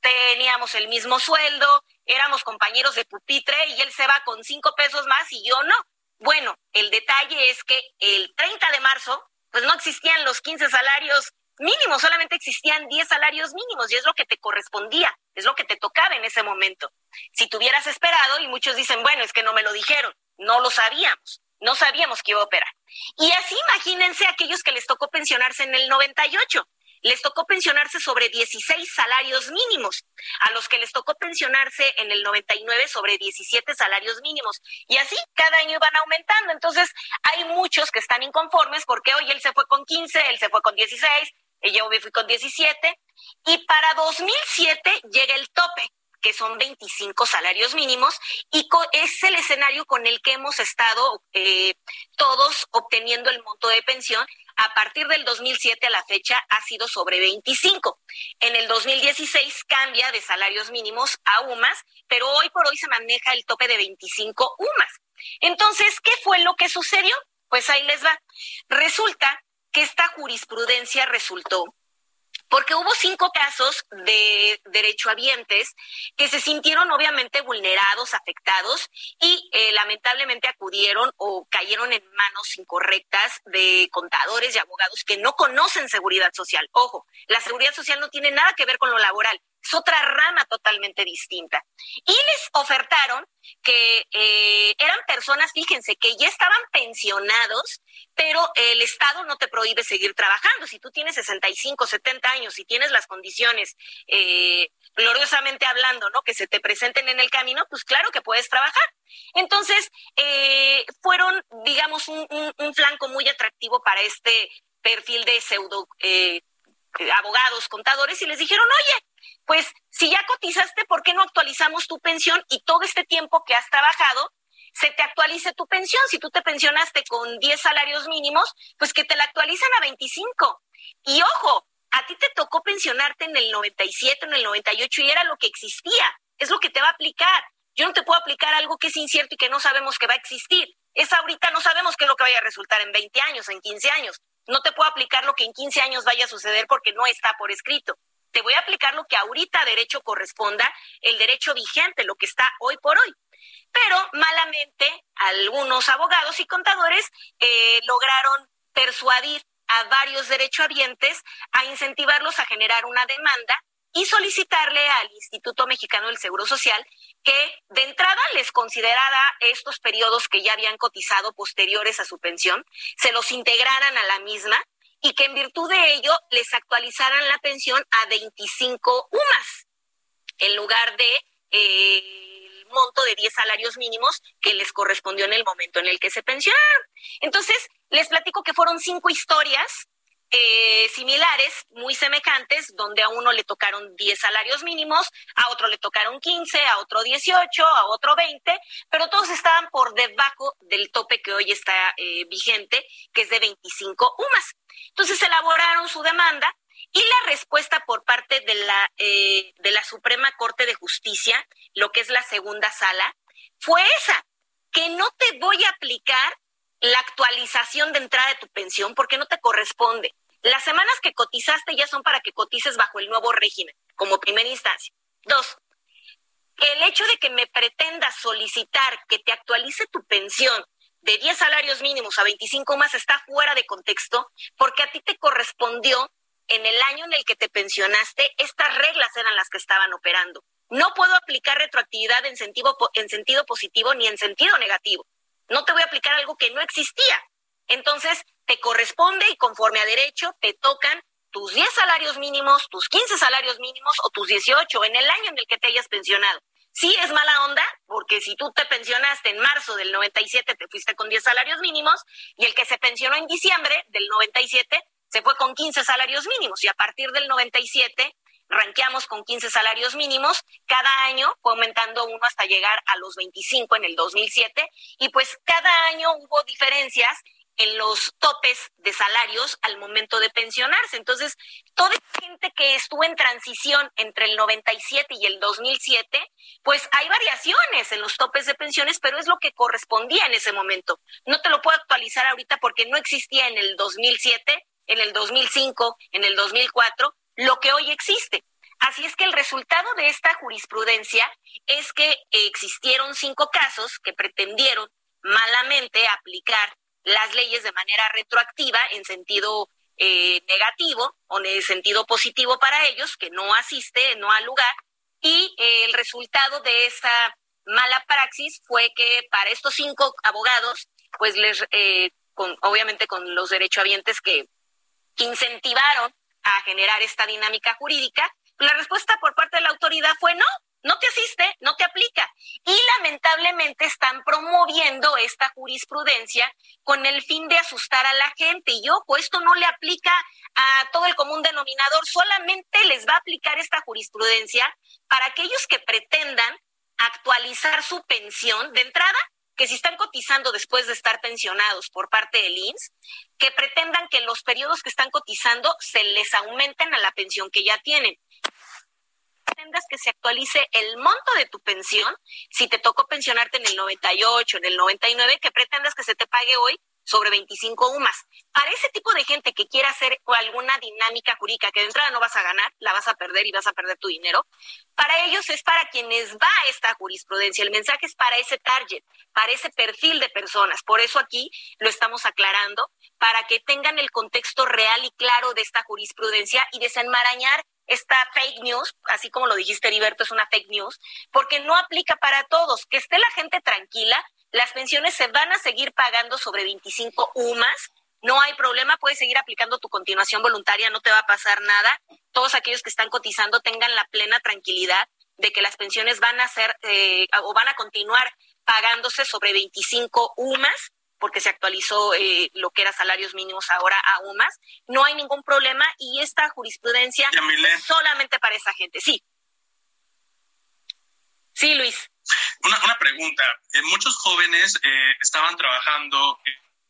teníamos el mismo sueldo, éramos compañeros de pupitre y él se va con cinco pesos más y yo no? Bueno, el detalle es que el 30 de marzo pues no existían los 15 salarios mínimos, solamente existían 10 salarios mínimos y es lo que te correspondía, es lo que te tocaba en ese momento. Si tuvieras esperado, y muchos dicen, bueno, es que no me lo dijeron, no lo sabíamos, no sabíamos que iba a operar. Y así imagínense aquellos que les tocó pensionarse en el 98 les tocó pensionarse sobre 16 salarios mínimos, a los que les tocó pensionarse en el 99 sobre 17 salarios mínimos. Y así cada año van aumentando. Entonces hay muchos que están inconformes porque hoy él se fue con 15, él se fue con 16, yo me fui con 17. Y para 2007 llega el tope que son 25 salarios mínimos, y es el escenario con el que hemos estado eh, todos obteniendo el monto de pensión a partir del 2007 a la fecha ha sido sobre 25. En el 2016 cambia de salarios mínimos a UMAS, pero hoy por hoy se maneja el tope de 25 UMAS. Entonces, ¿qué fue lo que sucedió? Pues ahí les va. Resulta que esta jurisprudencia resultó porque hubo cinco casos de derechohabientes que se sintieron obviamente vulnerados, afectados y eh, lamentablemente acudieron o cayeron en manos incorrectas de contadores y abogados que no conocen seguridad social. Ojo, la seguridad social no tiene nada que ver con lo laboral, es otra rama totalmente distinta. Y les ofertaron que eh, eran personas, fíjense, que ya estaban pensionados, pero el Estado no te prohíbe seguir trabajando. Si tú tienes 65, 70 años y tienes las condiciones, eh, gloriosamente hablando, ¿no? Que se te presenten en el camino, pues claro que puedes trabajar. Entonces, eh, fueron, digamos, un, un, flanco muy atractivo para este perfil de pseudo abogados, contadores, y les dijeron, oye, pues si ya cotizaste, ¿por qué no actualizamos tu pensión y todo este tiempo que has trabajado se te actualice tu pensión? Si tú te pensionaste con 10 salarios mínimos, pues que te la actualizan a 25. Y ojo, a ti te tocó pensionarte en el 97, en el 98 y era lo que existía. Es lo que te va a aplicar. Yo no te puedo aplicar algo que es incierto y que no sabemos que va a existir. Es ahorita, no sabemos qué es lo que vaya a resultar en 20 años, en 15 años. No te puedo aplicar lo que en 15 años vaya a suceder porque no está por escrito. Te voy a aplicar lo que ahorita derecho corresponda, el derecho vigente, lo que está hoy por hoy. Pero malamente algunos abogados y contadores eh, lograron persuadir a varios derechohabientes a incentivarlos a generar una demanda y solicitarle al Instituto Mexicano del Seguro Social que de entrada les considerara estos periodos que ya habían cotizado posteriores a su pensión, se los integraran a la misma y que en virtud de ello les actualizaran la pensión a 25 UMAS en lugar de eh, el monto de 10 salarios mínimos que les correspondió en el momento en el que se pensionaron. Entonces, les platico que fueron cinco historias eh, similares, muy semejantes, donde a uno le tocaron 10 salarios mínimos, a otro le tocaron 15, a otro 18, a otro 20, pero todos estaban por debajo del tope que hoy está eh, vigente, que es de 25 UMAS. Entonces elaboraron su demanda y la respuesta por parte de la, eh, de la Suprema Corte de Justicia, lo que es la segunda sala, fue esa, que no te voy a aplicar la actualización de entrada de tu pensión porque no te corresponde. Las semanas que cotizaste ya son para que cotices bajo el nuevo régimen, como primera instancia. Dos, el hecho de que me pretendas solicitar que te actualice tu pensión de 10 salarios mínimos a 25 más está fuera de contexto porque a ti te correspondió en el año en el que te pensionaste, estas reglas eran las que estaban operando. No puedo aplicar retroactividad en sentido, en sentido positivo ni en sentido negativo. No te voy a aplicar algo que no existía. Entonces, te corresponde y conforme a derecho te tocan tus 10 salarios mínimos, tus 15 salarios mínimos o tus 18 en el año en el que te hayas pensionado. Sí es mala onda, porque si tú te pensionaste en marzo del 97, te fuiste con 10 salarios mínimos, y el que se pensionó en diciembre del 97 se fue con 15 salarios mínimos, y a partir del 97 ranqueamos con 15 salarios mínimos, cada año fue aumentando uno hasta llegar a los 25 en el 2007, y pues cada año hubo diferencias en los topes de salarios al momento de pensionarse. Entonces, toda gente que estuvo en transición entre el 97 y el 2007, pues hay variaciones en los topes de pensiones, pero es lo que correspondía en ese momento. No te lo puedo actualizar ahorita porque no existía en el 2007, en el 2005, en el 2004, lo que hoy existe. Así es que el resultado de esta jurisprudencia es que existieron cinco casos que pretendieron malamente aplicar las leyes de manera retroactiva en sentido eh, negativo o en sentido positivo para ellos, que no asiste, no al lugar, y eh, el resultado de esa mala praxis fue que para estos cinco abogados, pues les, eh, obviamente con los derechohabientes que incentivaron a generar esta dinámica jurídica, la respuesta por parte de la autoridad fue no, no te asiste, no te aplica. Y lamentablemente están promoviendo esta jurisprudencia con el fin de asustar a la gente. Y ojo, esto no le aplica a todo el común denominador, solamente les va a aplicar esta jurisprudencia para aquellos que pretendan actualizar su pensión de entrada que si están cotizando después de estar pensionados por parte del IMSS, que pretendan que los periodos que están cotizando se les aumenten a la pensión que ya tienen. Pretendas que se actualice el monto de tu pensión, si te tocó pensionarte en el 98, en el 99, que pretendas que se te pague hoy sobre 25 UMAS. Para ese tipo de gente que quiera hacer alguna dinámica jurídica que de entrada no vas a ganar, la vas a perder y vas a perder tu dinero, para ellos es para quienes va esta jurisprudencia. El mensaje es para ese target, para ese perfil de personas. Por eso aquí lo estamos aclarando, para que tengan el contexto real y claro de esta jurisprudencia y desenmarañar esta fake news, así como lo dijiste Heriberto, es una fake news, porque no aplica para todos. Que esté la gente tranquila, las pensiones se van a seguir pagando sobre 25 UMAS, no hay problema, puedes seguir aplicando tu continuación voluntaria, no te va a pasar nada. Todos aquellos que están cotizando tengan la plena tranquilidad de que las pensiones van a ser eh, o van a continuar pagándose sobre 25 UMAS porque se actualizó eh, lo que era salarios mínimos ahora aún más. No hay ningún problema y esta jurisprudencia es solamente para esa gente. Sí. Sí, Luis. Una, una pregunta. Eh, muchos jóvenes eh, estaban trabajando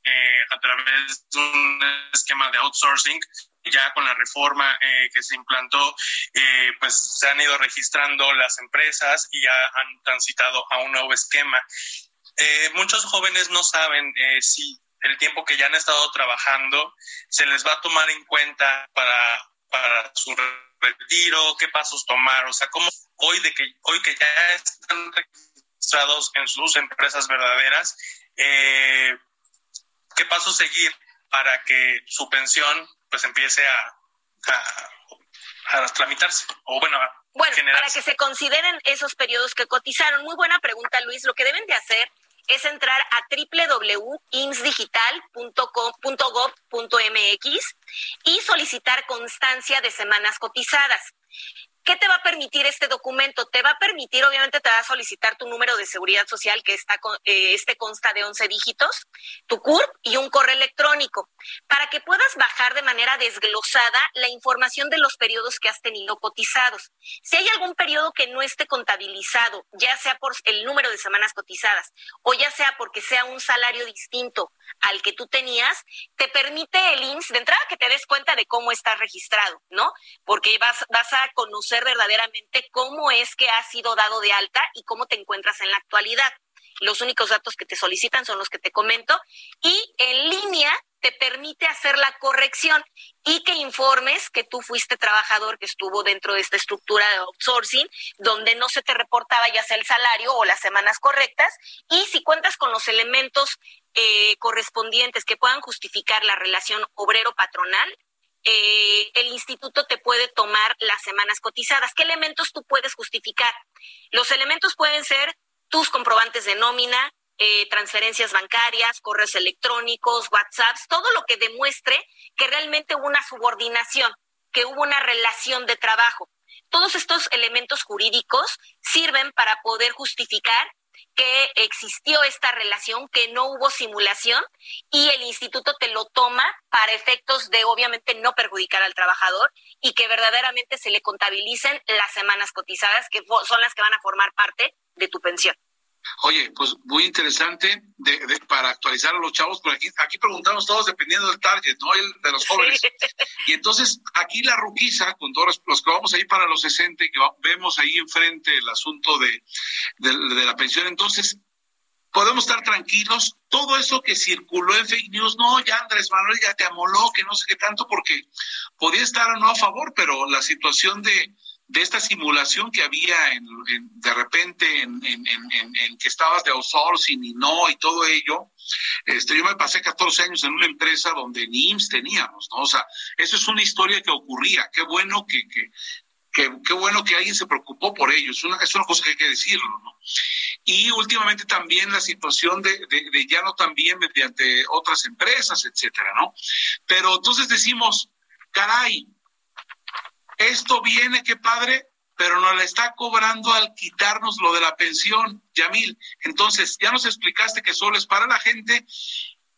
eh, a través de un esquema de outsourcing. Ya con la reforma eh, que se implantó, pues se han ido registrando las empresas y ya han transitado a un nuevo esquema. Muchos jóvenes no saben si el tiempo que ya han estado trabajando se les va a tomar en cuenta para, para su retiro, qué pasos tomar, o sea, cómo hoy de que hoy que ya están registrados en sus empresas verdaderas, eh, qué pasos seguir para que su pensión pues empiece a, a, a tramitarse o bueno a Bueno, para que se consideren esos periodos que cotizaron. Muy buena pregunta, Luis. Lo que deben de hacer es entrar a www.insdigital.gov.mx y solicitar constancia de semanas cotizadas. ¿Qué te va a permitir este documento? Te va a permitir, obviamente, te va a solicitar tu número de seguridad social, que está con- eh, este consta de 11 dígitos, tu CURP y un correo electrónico, para que puedas bajar de manera desglosada la información de los periodos que has tenido cotizados. Si hay algún periodo que no esté contabilizado, ya sea por el número de semanas cotizadas o ya sea porque sea un salario distinto al que tú tenías, te permite el IMSS de entrada que te des cuenta de cómo estás registrado, ¿no? Porque vas, vas a conocer verdaderamente cómo es que has sido dado de alta y cómo te encuentras en la actualidad. Los únicos datos que te solicitan son los que te comento y en línea te permite hacer la corrección y que informes que tú fuiste trabajador que estuvo dentro de esta estructura de outsourcing, donde no se te reportaba ya sea el salario o las semanas correctas, y si cuentas con los elementos eh, correspondientes que puedan justificar la relación obrero-patronal, eh, el instituto te puede tomar las semanas cotizadas. ¿Qué elementos tú puedes justificar? Los elementos pueden ser tus comprobantes de nómina, eh, transferencias bancarias, correos electrónicos, WhatsApps, todo lo que demuestre que realmente hubo una subordinación, que hubo una relación de trabajo. Todos estos elementos jurídicos sirven para poder justificar que existió esta relación, que no hubo simulación y el instituto te lo toma para efectos de obviamente no perjudicar al trabajador y que verdaderamente se le contabilicen las semanas cotizadas que son las que van a formar parte de tu pensión. Oye, pues muy interesante de, de- para actualizar a los chavos, porque aquí, aquí preguntamos todos dependiendo del target, ¿no? El de los jóvenes. Y entonces aquí la ruquiza, con todos los, los que vamos ahí para los 60 y que va- vemos ahí enfrente el asunto de, de, de la pensión, entonces podemos estar tranquilos. Todo eso que circuló en fake news, no, ya Andrés Manuel ya te amoló, que no sé qué tanto, porque podía estar o no a favor, pero la situación de, de esta simulación que había en, en- de repente en, en- que estabas de outsourcing y no y todo ello, este, yo me pasé 14 años en una empresa donde ni IMSS teníamos, ¿no? O sea, eso es una historia que ocurría. Qué bueno que, que, que- qué bueno que alguien se preocupó por ello. Es una, es una cosa que hay que decirlo, ¿no? Y últimamente también la situación de, de, de ya no también mediante otras empresas, etcétera, ¿no? Pero entonces decimos, caray, esto viene, qué padre, pero nos la está cobrando al quitarnos lo de la pensión, Yamil. Entonces, ya nos explicaste que solo es para la gente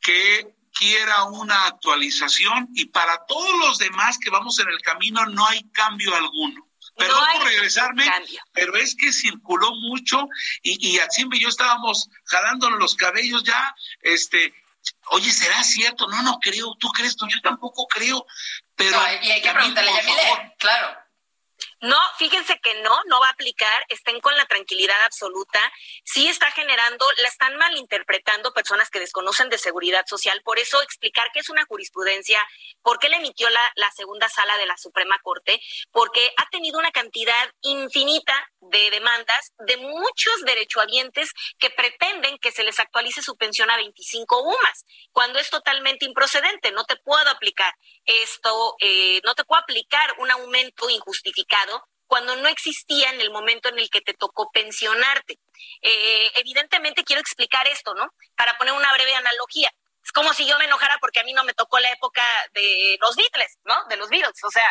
que quiera una actualización y para todos los demás que vamos en el camino no hay cambio alguno. Perdón por regresarme, pero es que circuló mucho y, y Atsimbe y yo estábamos jalándonos los cabellos ya, este, oye, ¿será cierto? No, no creo, ¿tú crees? No, yo tampoco creo, pero... No, y hay que preguntarle a Yamile, claro. No, fíjense que no, no va a aplicar, estén con la tranquilidad absoluta. Sí está generando, la están malinterpretando personas que desconocen de seguridad social. Por eso explicar qué es una jurisprudencia, por qué la emitió la, la segunda sala de la Suprema Corte, porque ha tenido una cantidad infinita de demandas de muchos derechohabientes que pretenden que se les actualice su pensión a 25 UMAS, cuando es totalmente improcedente. No te puedo aplicar esto, eh, no te puedo aplicar un aumento injustificado cuando no existía en el momento en el que te tocó pensionarte. Eh, evidentemente quiero explicar esto, ¿no? Para poner una breve analogía. Es como si yo me enojara porque a mí no me tocó la época de los Beatles, ¿no? De los Beatles. O sea,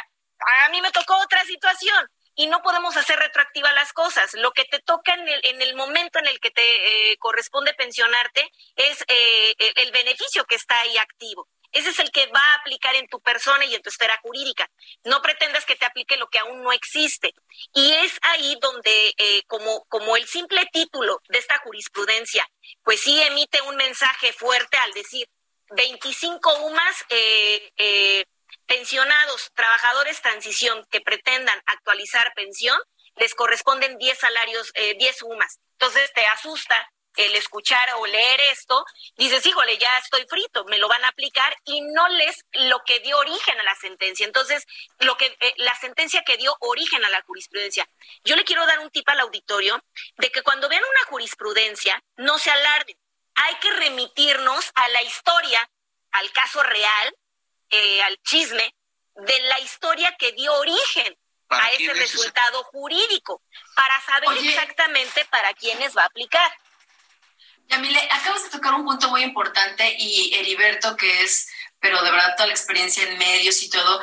a mí me tocó otra situación y no podemos hacer retroactiva las cosas. Lo que te toca en el, en el momento en el que te eh, corresponde pensionarte es eh, el, el beneficio que está ahí activo. Ese es el que va a aplicar en tu persona y en tu esfera jurídica. No pretendas que te aplique lo que aún no existe. Y es ahí donde, eh, como, como el simple título de esta jurisprudencia, pues sí emite un mensaje fuerte al decir 25 UMAS eh, eh, pensionados, trabajadores transición que pretendan actualizar pensión, les corresponden 10 salarios, eh, 10 UMAS. Entonces te asusta el escuchar o leer esto, dices, híjole, ya estoy frito, me lo van a aplicar y no les lo que dio origen a la sentencia. Entonces, lo que eh, la sentencia que dio origen a la jurisprudencia. Yo le quiero dar un tip al auditorio de que cuando vean una jurisprudencia, no se alarden. Hay que remitirnos a la historia, al caso real, eh, al chisme de la historia que dio origen a ese resultado jurídico, para saber exactamente para quiénes va a aplicar. Yamile, acabas de tocar un punto muy importante y Heriberto, que es, pero de verdad toda la experiencia en medios y todo,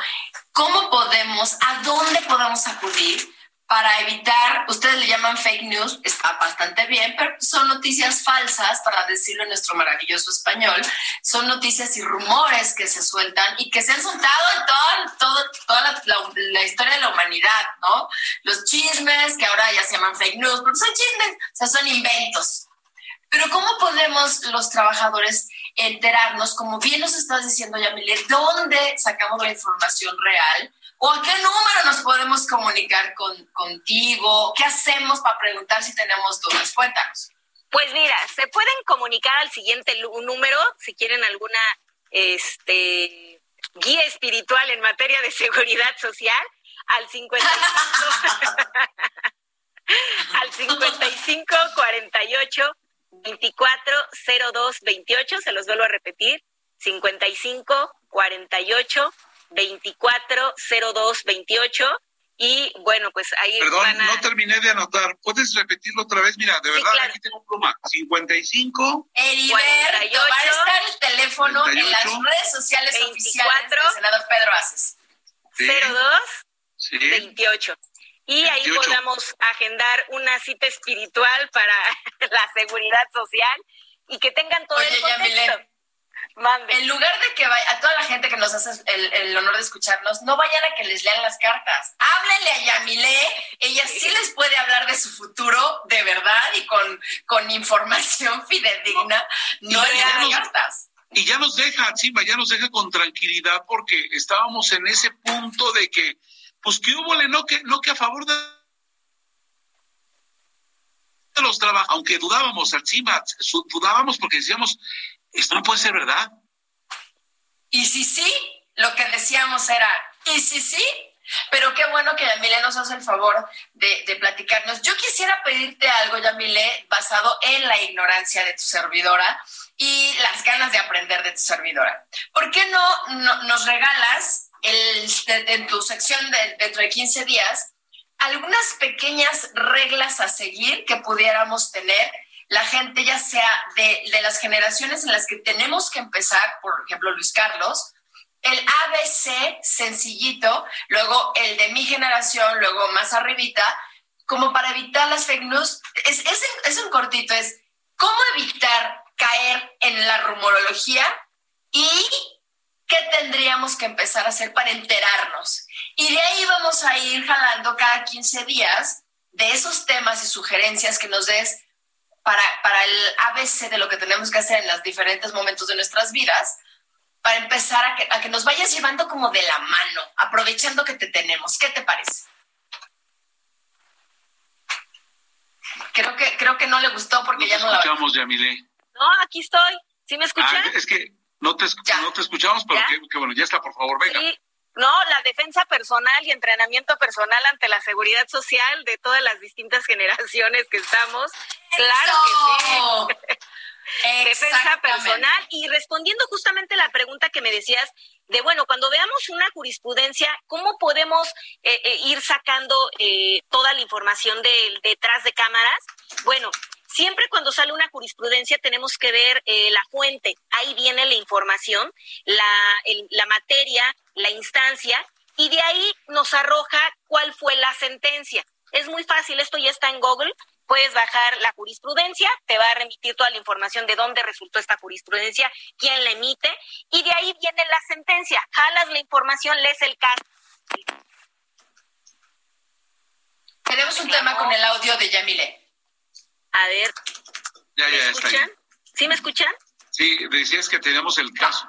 ¿cómo podemos, a dónde podemos acudir para evitar, ustedes le llaman fake news, está bastante bien, pero son noticias falsas, para decirlo en nuestro maravilloso español, son noticias y rumores que se sueltan y que se han soltado en todo, toda la, la, historia de la humanidad, ¿no? Los chismes, que ahora ya se llaman fake news, pero son chismes, o sea, son inventos. Pero ¿cómo podemos los trabajadores enterarnos, como bien nos estás diciendo, Yamile, dónde sacamos la información real? ¿O a qué número nos podemos comunicar con, contigo? ¿Qué hacemos para preguntar si tenemos dudas? Cuéntanos. Pues mira, se pueden comunicar al siguiente número si quieren alguna este, guía espiritual en materia de seguridad social al 55 al 55 48 240228, se los vuelvo a repetir, 55 48 240228 y bueno, pues ahí Perdón, no terminé de anotar. ¿Puedes repetirlo otra vez? Mira, de verdad, aquí tengo pluma. 55 Heriberto, 48, va a estar el teléfono en las redes sociales 24, oficiales del senador Pedro Aces. 02 28 y ahí podamos agendar una cita espiritual para la seguridad social y que tengan todo el contexto. En lugar de que vaya, a toda la gente que nos hace el, honor de escucharnos, no vayan a que les lean las cartas. Háblenle a Yamile, ella sí les puede hablar de su futuro de verdad y con, con información fidedigna, no en las cartas. Y ya nos deja, Chimba, ya nos deja con tranquilidad porque estábamos en ese punto de que pues que hubo, no que, no que a favor de los trabajos, aunque dudábamos, encima, dudábamos porque decíamos, esto no puede ser verdad. Y si sí, lo que decíamos era, y si sí, pero qué bueno que Yamile nos hace el favor de, de, platicarnos. Yo quisiera pedirte algo, Yamile, basado en la ignorancia de tu servidora y las ganas de aprender de tu servidora. ¿Por qué no, no nos regalas el, en tu sección de, dentro de 15 días algunas pequeñas reglas a seguir que pudiéramos tener la gente, ya sea de, de, las generaciones en las que tenemos que empezar, por ejemplo, Luis Carlos, el ABC sencillito, luego el de mi generación, luego más arribita, como para evitar las fake news. Es, es, es un cortito, es cómo evitar caer en la rumorología y ¿qué tendríamos que empezar a hacer para enterarnos? Y de ahí vamos a ir jalando cada 15 días de esos temas y sugerencias que nos des para, para el ABC de lo que tenemos que hacer en los diferentes momentos de nuestras vidas, para empezar a que, a que nos vayas llevando como de la mano, aprovechando que te tenemos. ¿Qué te parece? Creo que, creo que no le gustó porque ya no la escuchamos, Yamile. No, aquí estoy. ¿Sí me escuchas? Ah, es que no te, no te escuchamos, pero que, bueno, ya está, por favor, venga. Sí. No, la defensa personal y entrenamiento personal ante la seguridad social de todas las distintas generaciones que estamos. Claro que sí. defensa personal y respondiendo justamente la pregunta que me decías de bueno cuando veamos una jurisprudencia cómo podemos eh, eh, ir sacando eh, toda la información del detrás de cámaras bueno Siempre cuando sale una jurisprudencia tenemos que ver eh, la fuente, ahí viene la información, la, la materia, la instancia, y de ahí nos arroja cuál fue la sentencia. Es muy fácil, esto ya está en Google, puedes bajar la jurisprudencia, te va a remitir toda la información de dónde resultó esta jurisprudencia, quién la emite, y de ahí viene la sentencia. Jalas la información, lees el caso. Tenemos un tema con el audio de Yamile. A ver. Ya, ya, está ahí. ¿Sí me escuchan? Sí, decías que tenemos el caso.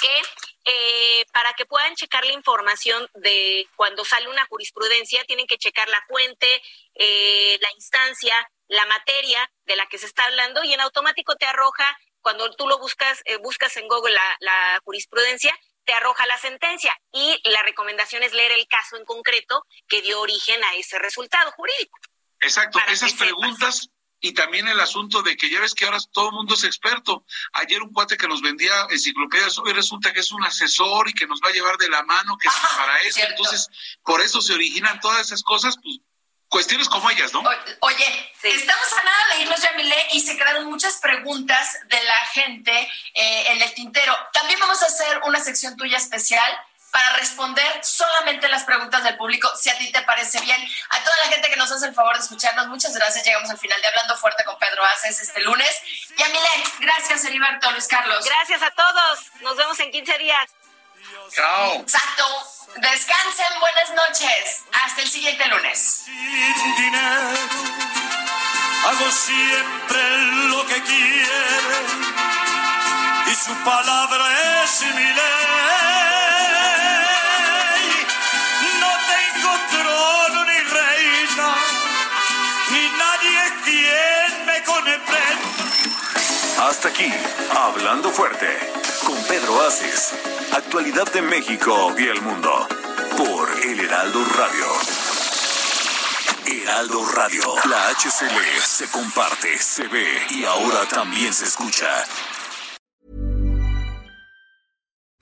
Que eh, para que puedan checar la información de cuando sale una jurisprudencia, tienen que checar la fuente, eh, la instancia, la materia de la que se está hablando y en automático te arroja, cuando tú lo buscas, eh, buscas en Google la, la jurisprudencia, te arroja la sentencia y la recomendación es leer el caso en concreto que dio origen a ese resultado jurídico. Exacto, esas preguntas y también el asunto de que ya ves que ahora todo el mundo es experto. Ayer un cuate que nos vendía enciclopedias, hoy resulta que es un asesor y que nos va a llevar de la mano, que es para eso. Entonces, por eso se originan todas esas cosas, pues cuestiones como ellas, ¿no? oye, estamos a nada de irnos, Yamile, y se quedaron muchas preguntas de la gente eh, en el tintero. También vamos a hacer una sección tuya especial para responder solamente las preguntas del público, si a ti te parece bien. A toda la gente que nos hace el favor de escucharnos, muchas gracias. Llegamos al final de Hablando Fuerte con Pedro Aces este lunes. Y a Milén, gracias, Heriberto, Luis Carlos. Gracias a todos. Nos vemos en 15 días. Chao. Exacto. Descansen, buenas noches. Hasta el siguiente lunes. Sin dinero, hago siempre lo que quiere y su palabra es mi ley. Hasta aquí, Hablando Fuerte, con Pedro Aces. Actualidad de México y el mundo. Por El Heraldo Radio. Heraldo Radio. La HCL se comparte, se ve y ahora también se escucha.